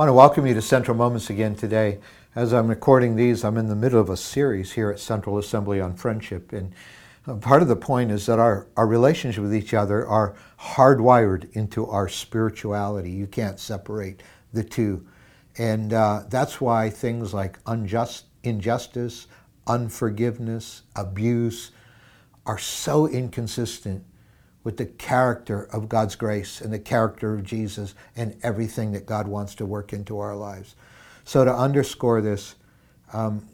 I want to welcome you to Central Moments again today. As I'm recording these, I'm in the middle of a series here at Central Assembly on friendship. And uh, part of the point is that our, our relationship with each other are hardwired into our spirituality. You can't separate the two. And uh, that's why things like unjust, injustice, unforgiveness, abuse are so inconsistent with the character of God's grace and the character of Jesus and everything that God wants to work into our lives. So, to underscore this, um,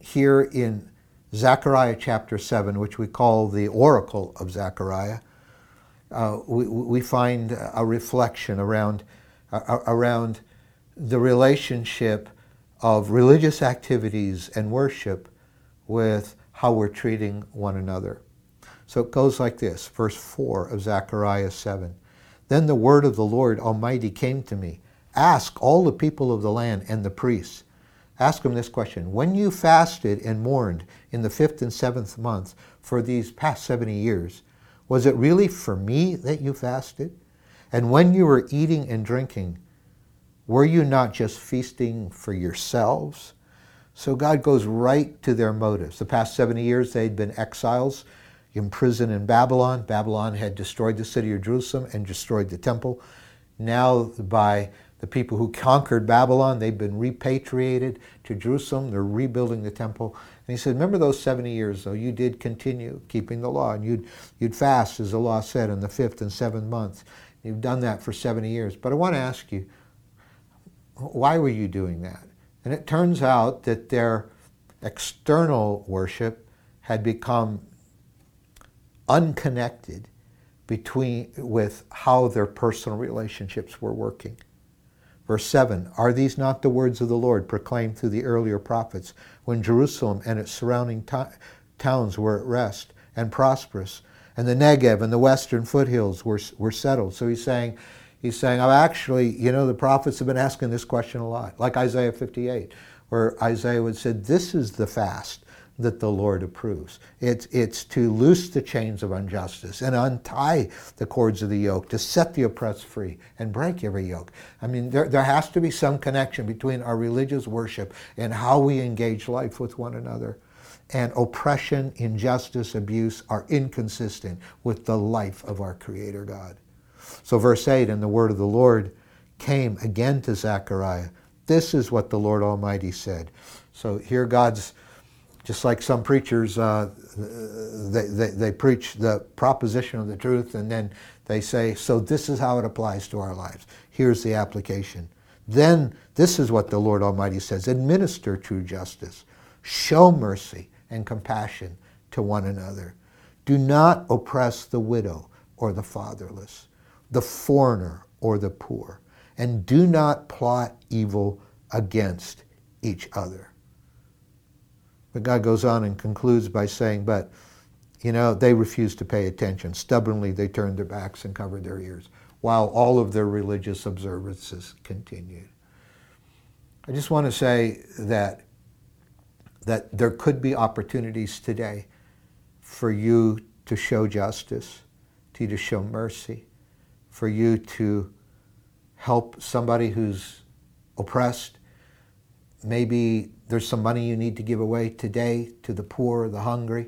here in Zechariah chapter 7, which we call the oracle of Zechariah, uh, we, we find a reflection around, uh, around the relationship of religious activities and worship with how we're treating one another. So it goes like this, verse 4 of Zechariah 7. Then the word of the Lord Almighty came to me. Ask all the people of the land and the priests. Ask them this question When you fasted and mourned in the fifth and seventh month for these past 70 years, was it really for me that you fasted? And when you were eating and drinking, were you not just feasting for yourselves? So God goes right to their motives. The past 70 years, they'd been exiles imprisoned in Babylon. Babylon had destroyed the city of Jerusalem and destroyed the temple. Now, by the people who conquered Babylon, they've been repatriated to Jerusalem. They're rebuilding the temple. And he said, Remember those 70 years, though, you did continue keeping the law, and you'd, you'd fast, as the law said, in the fifth and seventh month. You've done that for 70 years. But I want to ask you, why were you doing that? And it turns out that their external worship had become unconnected between with how their personal relationships were working. Verse 7 Are these not the words of the Lord proclaimed through the earlier prophets when Jerusalem and its surrounding to- towns were at rest and prosperous, and the Negev and the western foothills were, were settled? So he's saying, he's saying, I've actually, you know, the prophets have been asking this question a lot, like Isaiah 58, where Isaiah would say, This is the fast that the Lord approves. It's, it's to loose the chains of injustice and untie the cords of the yoke, to set the oppressed free and break every yoke. I mean, there, there has to be some connection between our religious worship and how we engage life with one another. And oppression, injustice, abuse are inconsistent with the life of our Creator God. So, verse 8, and the word of the Lord came again to Zechariah. This is what the Lord Almighty said. So, here God's just like some preachers, uh, they, they, they, preach the proposition of the truth and then they say, so this is how it applies to our lives. Here's the application. Then this is what the Lord Almighty says administer true justice, show mercy and compassion to one another. Do not oppress the widow or the fatherless, the foreigner or the poor, and do not plot evil against each other. But God goes on and concludes by saying, but, you know, they refused to pay attention. Stubbornly, they turned their backs and covered their ears while all of their religious observances continued. I just want to say that, that there could be opportunities today for you to show justice, to you to show mercy, for you to help somebody who's oppressed, maybe there's some money you need to give away today to the poor, the hungry,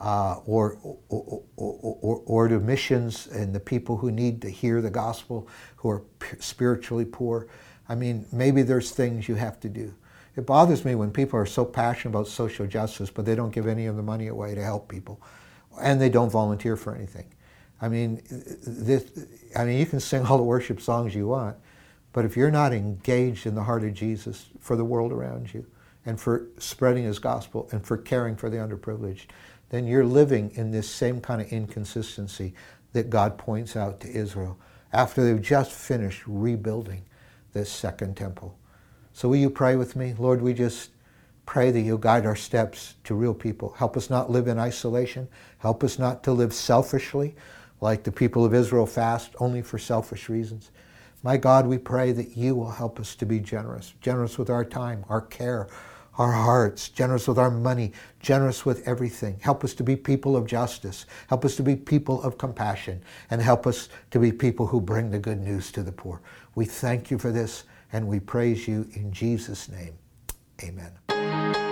uh, or, or, or, or, to missions and the people who need to hear the gospel, who are spiritually poor. I mean, maybe there's things you have to do. It bothers me when people are so passionate about social justice, but they don't give any of the money away to help people, and they don't volunteer for anything. I mean, this, I mean, you can sing all the worship songs you want, but if you're not engaged in the heart of Jesus for the world around you, and for spreading his gospel and for caring for the underprivileged, then you're living in this same kind of inconsistency that God points out to Israel after they've just finished rebuilding this second temple. So will you pray with me? Lord, we just pray that you'll guide our steps to real people. Help us not live in isolation. Help us not to live selfishly like the people of Israel fast only for selfish reasons. My God, we pray that you will help us to be generous, generous with our time, our care, our hearts, generous with our money, generous with everything. Help us to be people of justice. Help us to be people of compassion. And help us to be people who bring the good news to the poor. We thank you for this And we praise you in Jesus' name. Amen.